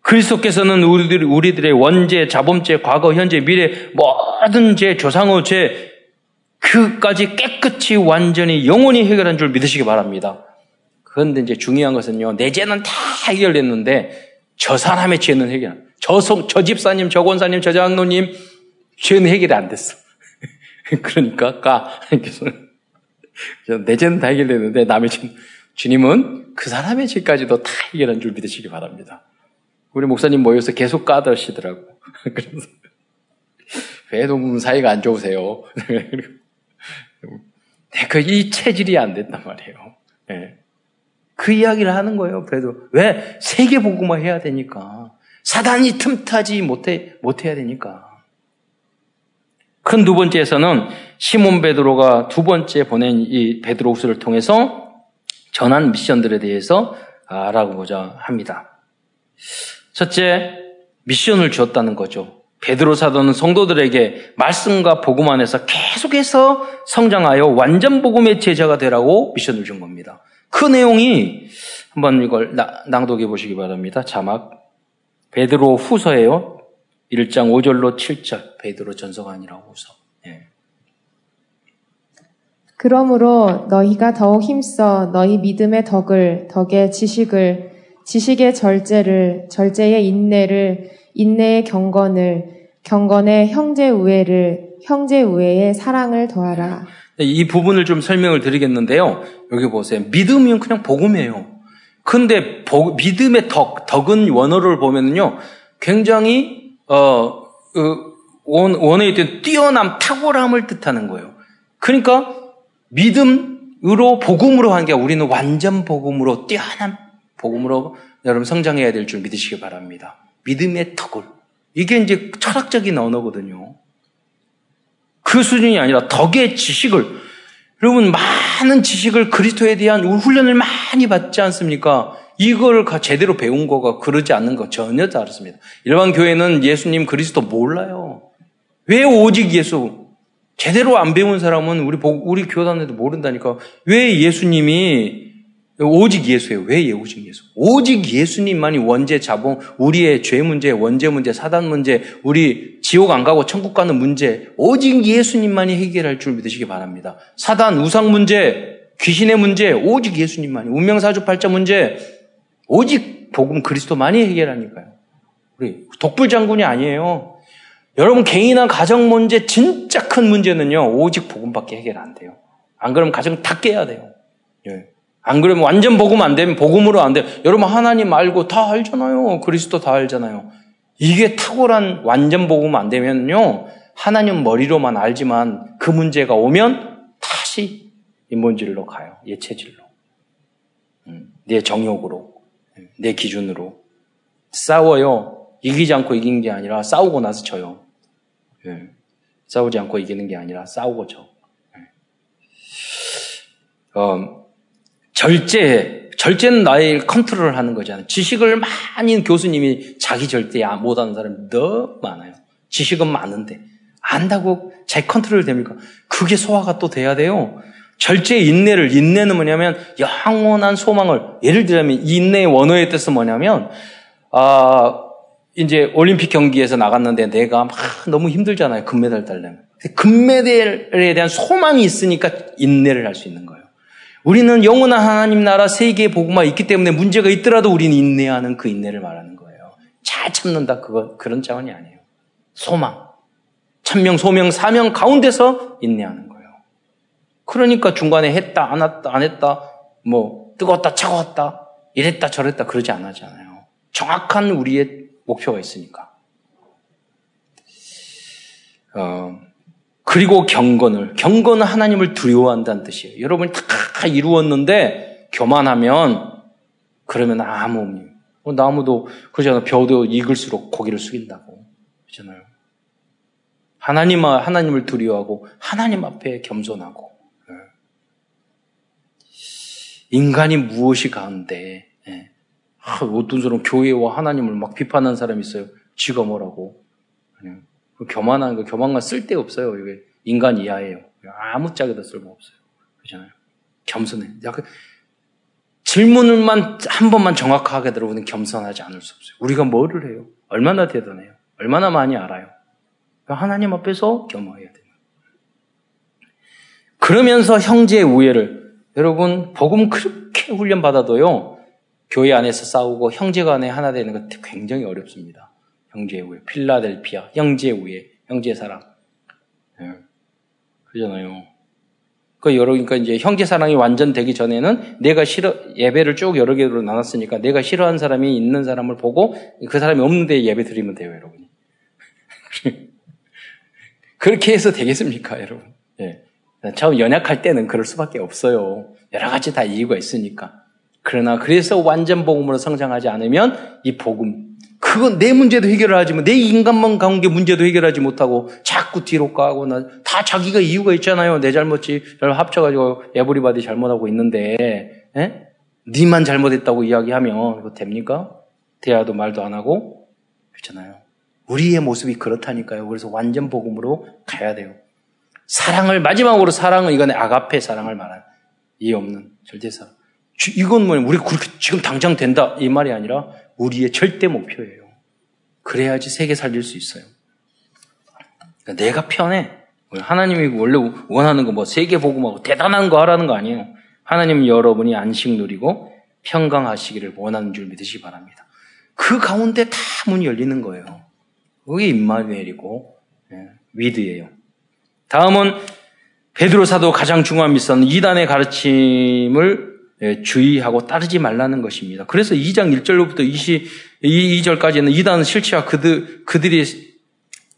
그리스도께서는 우리들, 우리들의 원죄, 자범죄, 과거, 현재, 미래, 모든 죄, 조상의 죄, 그까지 깨끗이 완전히 영원히 해결한 줄 믿으시기 바랍니다. 그런데 이제 중요한 것은요, 내 죄는 다 해결됐는데, 저 사람의 죄는 해결 안 저, 저 집사님, 저 권사님, 저 장로님, 죄는 해결이 안 됐어. 그러니까, 가. 내 죄는 다 해결됐는데, 남의 죄, 주님은 그 사람의 죄까지도 다 해결한 줄 믿으시기 바랍니다. 우리 목사님 모여서 계속 까드시더라고. 그래서 왜동 사이가 안 좋으세요? 그 이 체질이 안 됐단 말이에요. 네. 그 이야기를 하는 거예요. 그래도 왜 세계 복음화 해야 되니까 사단이 틈타지 못해 못해야 되니까. 큰 두 번째에서는 시몬 베드로가 두 번째 보낸 이 베드로후서를 통해서 전한 미션들에 대해서 알아보고자 합니다. 첫째, 미션을 주었다는 거죠. 베드로 사도는 성도들에게 말씀과 복음 안에서 계속해서 성장하여 완전 복음의 제자가 되라고 미션을 준 겁니다. 그 내용이 한번 이걸 낭독해 보시기 바랍니다. 자막. 베드로 후서예요. 1장 5절로 7절. 베드로 전서가 아니라 후서. 예. 그러므로 너희가 더욱 힘써 너희 믿음의 덕을, 덕의 지식을, 지식의 절제를, 절제의 인내를, 인내의 경건을, 경건의 형제 우애를, 형제 우애의 사랑을 더하라. 네, 이 부분을 좀 설명을 드리겠는데요. 여기 보세요. 믿음은 그냥 복음이에요. 근데 복, 믿음의 덕, 덕은 원어를 보면요. 굉장히, 어, 그 원, 원어에 있던 뛰어남, 탁월함을 뜻하는 거예요. 그러니까 믿음으로 복음으로 하는 게 우리는 완전 복음으로 뛰어난 복음으로 여러분 성장해야 될 줄 믿으시기 바랍니다. 믿음의 덕을. 이게 이제 철학적인 언어거든요. 그 수준이 아니라 덕의 지식을 여러분 많은 지식을 그리스도에 대한 훈련을 많이 받지 않습니까? 이걸 제대로 배운 거가 그러지 않는 거 전혀 다르습니다. 일반 교회는 예수님 그리스도 몰라요. 왜 오직 예수? 제대로 안 배운 사람은 우리 우리 교단에도 모른다니까. 왜 예수님이 오직 예수예요. 왜 오직 예수? 오직 예수님만이 원죄 자봉, 우리의 죄 문제, 원죄 문제, 사단 문제, 우리 지옥 안 가고 천국 가는 문제, 오직 예수님만이 해결할 줄 믿으시기 바랍니다. 사단, 우상 문제, 귀신의 문제, 오직 예수님만이, 운명사주 팔자 문제, 오직 복음 그리스도만이 해결하니까요. 우리 독불 장군이 아니에요. 여러분 개인한 가정 문제 진짜 큰 문제는요 오직 복음밖에 해결 안 돼요. 안 그러면 가정 다 깨야 돼요. 예. 안 그러면 완전 복음 안 되면 복음으로 안 돼. 여러분 하나님 알고 다 알잖아요. 그리스도 다 알잖아요. 이게 탁월한 완전 복음 안 되면요. 하나님 머리로만 알지만 그 문제가 오면 다시 인본질로 가요. 예체질로. 음, 내 정욕으로. 내 기준으로. 싸워요. 이기지 않고 이긴 게 아니라 싸우고 나서 져요. 예. 싸우지 않고 이기는 게 아니라 싸우고 져. 예. 어, 절제. 절제는 나의 컨트롤을 하는 거잖아요. 지식을 많이 교수님이 자기 절대 못하는 사람이 너무 많아요. 지식은 많은데 안다고 제 컨트롤 됩니까? 그게 소화가 또 돼야 돼요. 절제 인내를 인내는 뭐냐면 영원한 소망을 예를 들자면 인내의 원어의 뜻은 뭐냐면 아 이제 올림픽 경기에서 나갔는데 내가 막 너무 힘들잖아요. 금메달 달려면. 금메달에 대한 소망이 있으니까 인내를 할 수 있는 거예요. 우리는 영원한 하나님 나라 세계의 복음화 있기 때문에 문제가 있더라도 우리는 인내하는 그 인내를 말하는 거예요. 잘 참는다 그거 그런 차원이 아니에요. 소망. 천명, 소명, 사명 가운데서 인내하는 거예요. 그러니까 중간에 했다, 안 했다, 안 했다, 뭐, 뜨거웠다, 차가웠다, 이랬다, 저랬다, 그러지 않았잖아요. 정확한 우리의 목표가 있으니까. 어, 그리고 경건을. 경건은 하나님을 두려워한다는 뜻이에요. 여러분이 다 이루었는데, 교만하면, 그러면 아무 없니. 뭐 나무도, 그러잖아요. 벼도 익을수록 고기를 숙인다고. 그러잖아요. 하나님, 하나님을 두려워하고, 하나님 앞에 겸손하고, 예. 인간이 무엇이 가운데, 예. 어떤 사람 교회와 하나님을 막 비판하는 사람이 있어요. 지가 뭐라고. 그 교만한 거, 교만과 쓸데 없어요. 이게 인간 이하예요. 아무짝에도 쓸모 없어요. 그렇잖아요. 겸손해. 약간 질문을만 한 번만 정확하게 들어보면 겸손하지 않을 수 없어요. 우리가 뭐를 해요? 얼마나 대단해요? 얼마나 많이 알아요? 하나님 앞에서 겸허해야 돼요. 그러면서 형제의 우애를 여러분 복음 그렇게 훈련 받아도요 교회 안에서 싸우고 형제 간에 하나 되는 것 굉장히 어렵습니다. 형제의 우애, 필라델피아, 형제의 우애, 형제의 사랑. 네. 그러잖아요. 그 여러, 그러니까 이제 형제 사랑이 완전 되기 전에는 내가 싫어, 예배를 쭉 여러 개로 나눴으니까 내가 싫어하는 사람이 있는 사람을 보고 그 사람이 없는데 예배 드리면 돼요, 여러분이. 그렇게 해서 되겠습니까, 여러분? 예. 처음 연약할 때는 그럴 수밖에 없어요. 여러 가지 다 이유가 있으니까. 그러나 그래서 완전 복음으로 성장하지 않으면 이 복음 그건 내 문제도 해결을 하지 내 인간만 관계 문제도 해결하지 못하고 자꾸 뒤로 가고 다 자기가 이유가 있잖아요. 내 잘못이 합쳐가지고 에브리바디 잘못하고 있는데 에? 니만 잘못했다고 이야기하면 이거 됩니까? 대화도 말도 안 하고 그렇잖아요. 우리의 모습이 그렇다니까요. 그래서 완전 복음으로 가야 돼요. 사랑을 마지막으로 사랑은 이건 아가페 사랑을 말하는 이 없는 절대 사랑. 이건 뭐냐, 우리 그렇게 지금 당장 된다. 이 말이 아니라 우리의 절대 목표예요. 그래야지 세계 살릴 수 있어요. 그러니까 내가 편해. 하나님이 원래 원하는 거 뭐 세계 복음하고 대단한 거 하라는 거 아니에요. 하나님은 여러분이 안식 누리고 평강하시기를 원하는 줄 믿으시기 바랍니다. 그 가운데 다 문이 열리는 거예요. 그게 임마누엘이고 예, 위드예요. 다음은 베드로 사도 가장 중요한 미션은 이단의 가르침을 예, 주의하고 따르지 말라는 것입니다. 그래서 2장 1절로부터 22절까지는 이단 실체와 그들, 그들이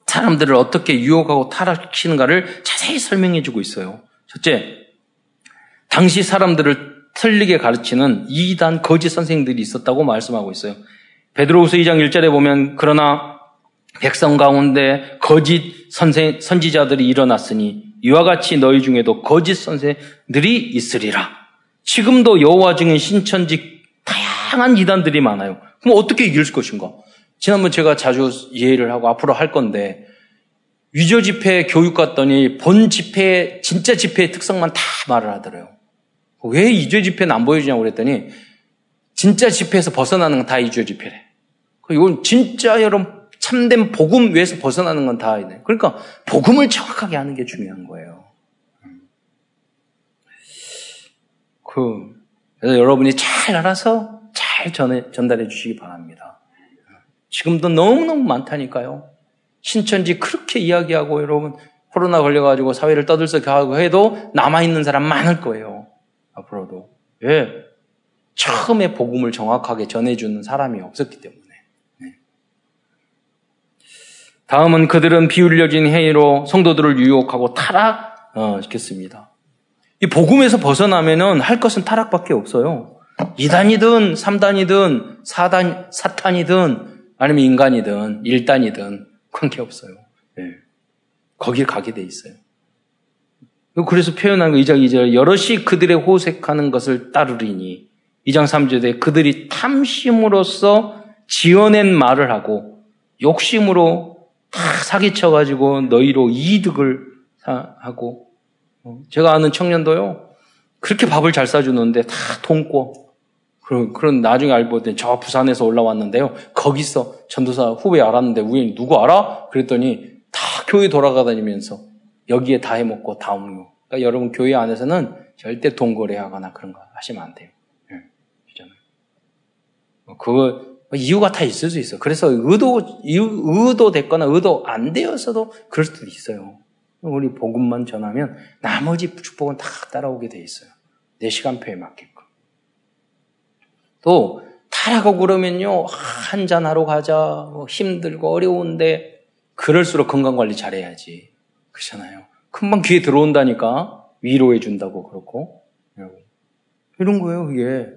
사람들을 어떻게 유혹하고 타락시는가를 자세히 설명해 주고 있어요. 첫째, 당시 사람들을 틀리게 가르치는 이단 거짓 선생들이 있었다고 말씀하고 있어요. 베드로후서 2장 1절에 보면 그러나 백성 가운데 거짓 선생 선지자들이 일어났으니 이와 같이 너희 중에도 거짓 선생들이 있으리라. 지금도 여호와 증인 신천지 다양한 이단들이 많아요. 그럼 어떻게 이길 것인가? 지난번 제가 자주 이해를 하고 앞으로 할 건데 위조 집회 교육 갔더니 본 집회 진짜 집회의 특성만 다 말을 하더래요. 왜 이조 집회는 안 보여주냐고 그랬더니 진짜 집회에서 벗어나는 건다 이조 집회래. 이건 진짜 여러분 참된 복음 위에서 벗어나는 건다 있네. 그러니까 복음을 정확하게 하는 게 중요한 거예요. 그, 그래서 여러분이 잘 알아서 잘 전해, 전달해 주시기 바랍니다. 지금도 너무너무 많다니까요. 신천지 그렇게 이야기하고 여러분 코로나 걸려가지고 사회를 떠들썩하고 해도 남아있는 사람 많을 거예요. 앞으로도. 왜? 처음에 복음을 정확하게 전해주는 사람이 없었기 때문에. 네. 다음은 그들은 비울려진 행위로 성도들을 유혹하고 타락시켰습니다. 이 복음에서 벗어나면은 할 것은 타락밖에 없어요. 이단이든 삼단이든 사단 사탄이든 아니면 인간이든 일단이든 관계 없어요. 네. 거기에 가게 돼 있어요. 그래서 표현한 거 2장 2절 여럿이 그들의 호색하는 것을 따르리니 2장 3절에 그들이 탐심으로써 지어낸 말을 하고 욕심으로 다 사기쳐가지고 너희로 이득을 하고 어, 제가 아는 청년도요 그렇게 밥을 잘 싸주는데 다 돈고 그런, 그런 나중에 알고 봤더니 저 부산에서 올라왔는데요 거기서 전도사 후배 알았는데 우연히 누구 알아? 그랬더니 다 교회 돌아가다니면서 여기에 다 해먹고 다 먹고 그러니까 여러분 교회 안에서는 절대 돈 거래하거나 그런 거 하시면 안 돼요. 그거 이유가 다 있을 수 있어. 그래서 의도 의도 됐거나 의도 안 되어서도 그럴 수도 있어요. 우리 복음만 전하면 나머지 축복은 다 따라오게 돼 있어요. 내 시간표에 맞게끔. 또 타라고 그러면요 한잔 하러 가자. 뭐 힘들고 어려운데 그럴수록 건강 관리 잘해야지. 그렇잖아요. 금방 귀에 들어온다니까 위로해 준다고 그렇고 이런 거예요. 그게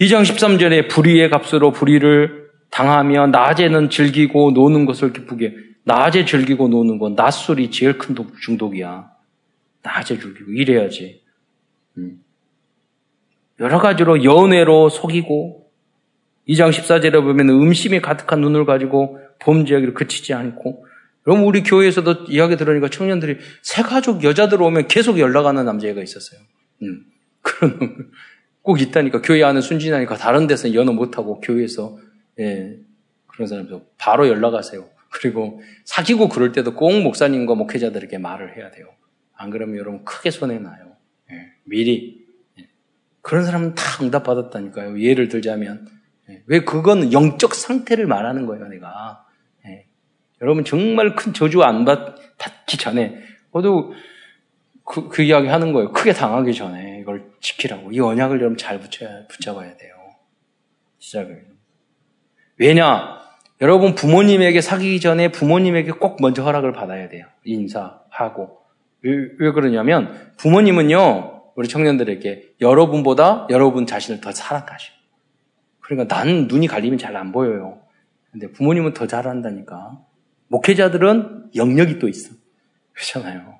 2장 13절에 불의의 값으로 불의를 당하며 낮에는 즐기고 노는 것을 기쁘게 낮에 즐기고 노는 건 낮술이 제일 큰 중독이야. 낮에 즐기고 이래야지. 음. 여러 가지로 연애로 속이고 2장 14절에 보면 음심이 가득한 눈을 가지고 범죄하기를 그치지 않고 그럼 우리 교회에서도 이야기 들으니까 청년들이 새 가족 여자들 오면 계속 연락하는 남자애가 있었어요. 음. 그런 꼭 있다니까 교회 안에 순진하니까 다른 데서 연애 못하고 교회에서 예, 그런 사람들 바로 연락하세요. 그리고 사귀고 그럴 때도 꼭 목사님과 목회자들에게 말을 해야 돼요. 안 그러면 여러분 크게 손해나요. 예, 미리. 예. 그런 사람은 다 응답받았다니까요. 예를 들자면. 예, 왜 그건 영적 상태를 말하는 거예요, 내가. 예. 여러분 정말 큰 저주 안 받, 받기 전에, 모두 그, 그 이야기 하는 거예요. 크게 당하기 전에 이걸 지키라고. 이 언약을 여러분 잘 붙여야, 붙잡아야 돼요. 시작을. 왜냐? 여러분 부모님에게 사귀기 전에 부모님에게 꼭 먼저 허락을 받아야 돼요. 인사하고. 왜, 왜 그러냐면 부모님은요, 우리 청년들에게 여러분보다 여러분 자신을 더 사랑하셔. 그러니까 난 눈이 갈리면 잘 안 보여요. 근데 부모님은 더 잘한다니까. 목회자들은 영역이 또 있어. 그렇잖아요.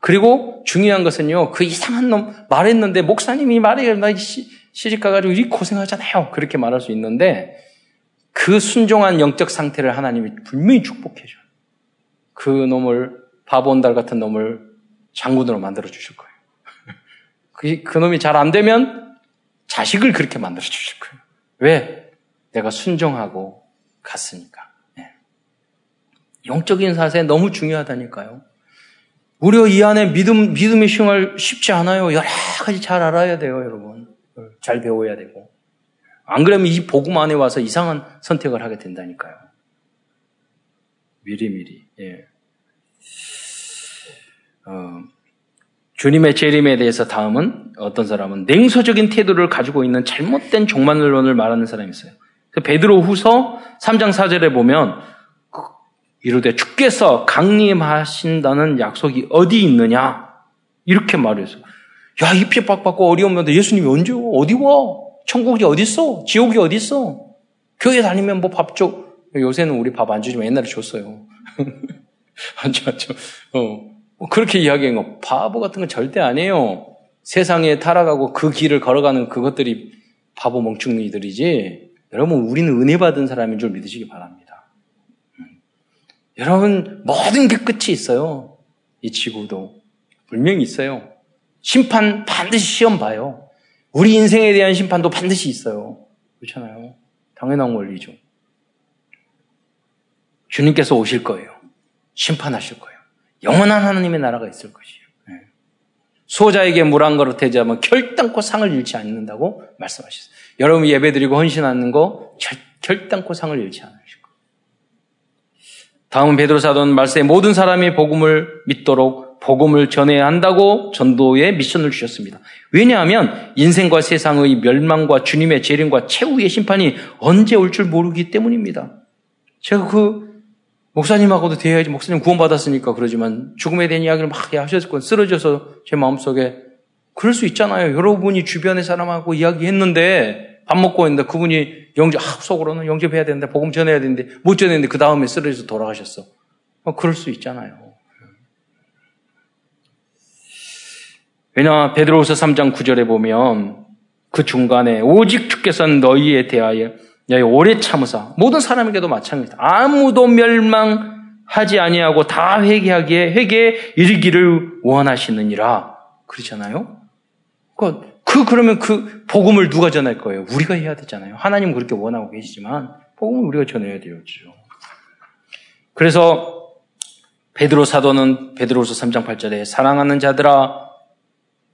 그리고 중요한 것은요, 그 이상한 놈 말했는데 목사님이 말해, 나 시집 가가지고 이 고생하잖아요. 그렇게 말할 수 있는데 그 순종한 영적 상태를 하나님이 분명히 축복해줘요. 그 놈을 바본달 같은 놈을 장군으로 만들어 주실 거예요. 그, 그 놈이 잘 안 되면 자식을 그렇게 만들어 주실 거예요. 왜? 내가 순종하고 갔으니까. 네. 영적인 사세 너무 중요하다니까요. 우리 이 안에 믿음, 믿음의 생활 쉽지 않아요. 여러 가지 잘 알아야 돼요, 여러분. 잘 배워야 되고. 안 그러면 이 복음 안에 와서 이상한 선택을 하게 된다니까요. 미리미리, 예. 어, 주님의 재림에 대해서 다음은 어떤 사람은 냉소적인 태도를 가지고 있는 잘못된 종말론을 말하는 사람이 있어요. 그 베드로 후서 3장 4절에 보면 이르되 주께서 강림하신다는 약속이 어디 있느냐? 이렇게 말해서 야, 이 핍박받고 어려우면 예수님이 언제 와? 어디 와? 천국이 어디 있어? 지옥이 어디 있어? 교회 다니면 뭐 밥 줘. 요새는 우리 밥 안 주지만 옛날에 줬어요. 안 줘, 안 줘. 어. 뭐 그렇게 이야기한 거. 바보 같은 건 절대 아니에요. 세상에 타락하고 그 길을 걸어가는 그것들이 바보 멍충이들이지. 여러분, 우리는 은혜 받은 사람인 줄 믿으시기 바랍니다. 음. 여러분, 모든 게 끝이 있어요. 이 지구도. 분명히 있어요. 심판 반드시 시험 봐요. 우리 인생에 대한 심판도 반드시 있어요. 그렇잖아요. 당연한 원리죠. 주님께서 오실 거예요. 심판하실 거예요. 영원한 하나님의 나라가 있을 것이에요. 네. 소자에게 물 한 그릇 대자면 결단코 상을 잃지 않는다고 말씀하셨어요. 여러분 예배 드리고 헌신하는 거 결단코 상을 잃지 않으실 거예요. 다음은 베드로 사도는 말씀에 모든 사람이 복음을 믿도록 복음을 전해야 한다고 전도의 미션을 주셨습니다. 왜냐하면 인생과 세상의 멸망과 주님의 재림과 최후의 심판이 언제 올 줄 모르기 때문입니다. 제가 그 목사님하고도 대해야지 목사님 구원받았으니까 그러지만 죽음에 대한 이야기를 막 하셨을 거 쓰러져서 제 마음속에 그럴 수 있잖아요. 여러분이 주변의 사람하고 이야기했는데 밥 먹고 있는데 그분이 영접, 아, 속으로는 영접해야 되는데 복음 전해야 되는데 못 전했는데 그 다음에 쓰러져서 돌아가셨어. 어, 그럴 수 있잖아요. 왜냐 베드로후서 3장 9절에 보면 그 중간에 오직 주께서는 너희에 대하여 너희 오래 참으사 모든 사람에게도 마찬가지다. 아무도 멸망하지 아니하고 다 회개하기에 회개에 이르기를 원하시느니라. 그렇잖아요. 그, 그 그러면 그 복음을 누가 전할 거예요? 우리가 해야 되잖아요. 하나님은 그렇게 원하고 계시지만 복음을 우리가 전해야 되죠. 그래서 베드로 사도는 베드로서 3장 8절에 사랑하는 자들아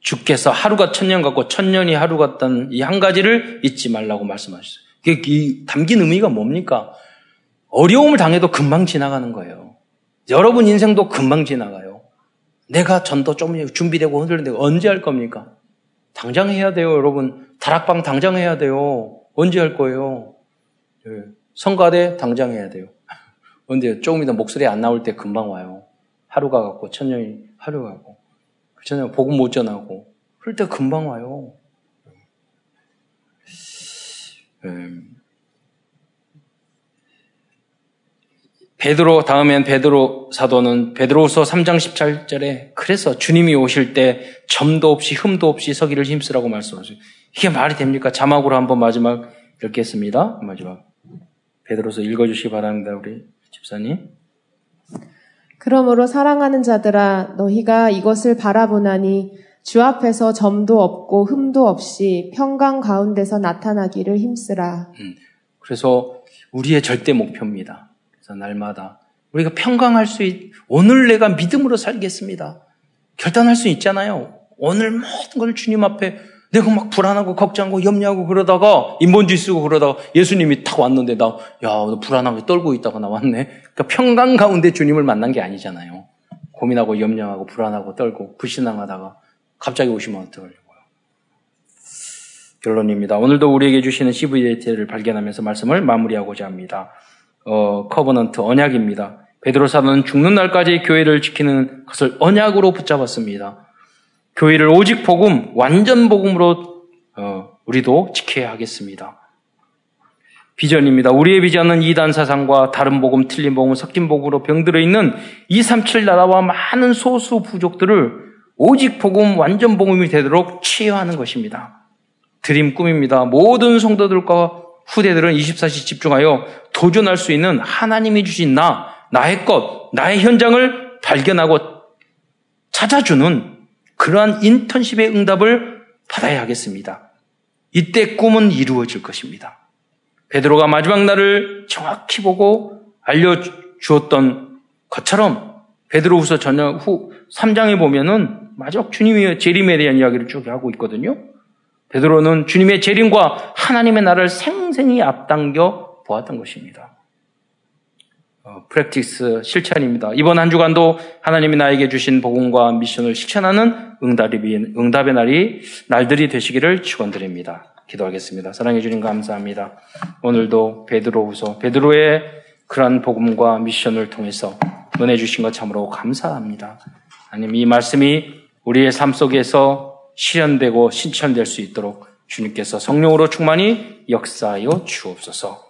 주께서 하루가 천년 같고 천년이 하루 같다는 이 한 가지를 잊지 말라고 말씀하셨어요. 이 담긴 의미가 뭡니까? 어려움을 당해도 금방 지나가는 거예요. 여러분 인생도 금방 지나가요. 내가 전도 좀 준비되고 흔들는데 언제 할 겁니까? 당장 해야 돼요, 여러분. 다락방 당장 해야 돼요. 언제 할 거예요? 예. 성가대 당장 해야 돼요. 언제 조금 이따 목소리 안 나올 때 금방 와요. 하루가 갔고 천년이 하루가 가고 그렇잖아요. 복음 못 전하고 그럴 때 금방 와요. 음. 베드로 다음엔 베드로 사도는 베드로서 3장 17절에 그래서 주님이 오실 때 점도 없이 흠도 없이 서기를 힘쓰라고 말씀하세요. 이게 말이 됩니까? 자막으로 한번 마지막 읽겠습니다. 마지막 베드로서 읽어주시기 바랍니다. 우리 집사님. 그러므로 사랑하는 자들아 너희가 이것을 바라보나니 주 앞에서 점도 없고 흠도 없이 평강 가운데서 나타나기를 힘쓰라. 음, 그래서 우리의 절대 목표입니다. 그래서 날마다 우리가 평강할 수 있, 오늘 내가 믿음으로 살겠습니다. 결단할 수 있잖아요. 오늘 모든 걸 주님 앞에 내가 막 불안하고 걱정하고 염려하고 그러다가 인본주의 쓰고 그러다가 예수님이 탁 왔는데 나, 야, 너 불안하게 떨고 있다가 나왔네. 그러니까 평강 가운데 주님을 만난 게 아니잖아요. 고민하고 염려하고 불안하고 떨고 불신앙하다가 갑자기 오시면 어떡하려고요. 결론입니다. 오늘도 우리에게 주시는 CVDT를 발견하면서 말씀을 마무리하고자 합니다. 어, Covenant 언약입니다. 베드로 사도는 죽는 날까지 교회를 지키는 것을 언약으로 붙잡았습니다. 교회를 오직 복음, 완전 복음으로 어, 우리도 지켜야 하겠습니다. 비전입니다. 우리의 비전은 이단 사상과 다른 복음, 틀린 복음, 섞인 복음으로 병들어 있는 237 나라와 많은 소수 부족들을 오직 복음, 완전 복음이 되도록 치유하는 것입니다. 드림 꿈입니다. 모든 성도들과 후대들은 24시 집중하여 도전할 수 있는 하나님이 주신 나, 나의 것, 나의 현장을 발견하고 찾아주는 그러한 인턴십의 응답을 받아야 하겠습니다. 이때 꿈은 이루어질 것입니다. 베드로가 마지막 날을 정확히 보고 알려주었던 것처럼 베드로후서 전혀 후 3장에 보면은 마지막 주님의 재림에 대한 이야기를 쭉 하고 있거든요. 베드로는 주님의 재림과 하나님의 나라를 생생히 앞당겨 보았던 것입니다. 어, 프랙티스 실천입니다. 이번 한 주간도 하나님이 나에게 주신 복음과 미션을 실천하는 응답이, 응답의 날이 날들이 되시기를 축원드립니다. 기도하겠습니다. 사랑해 주님 감사합니다. 오늘도 베드로후서 베드로의 그러한 복음과 미션을 통해서 은혜 주신 것 참으로 감사합니다. 하나님 이 말씀이 우리의 삶 속에서 실현되고 실천될 수 있도록 주님께서 성령으로 충만히 역사하여 주옵소서.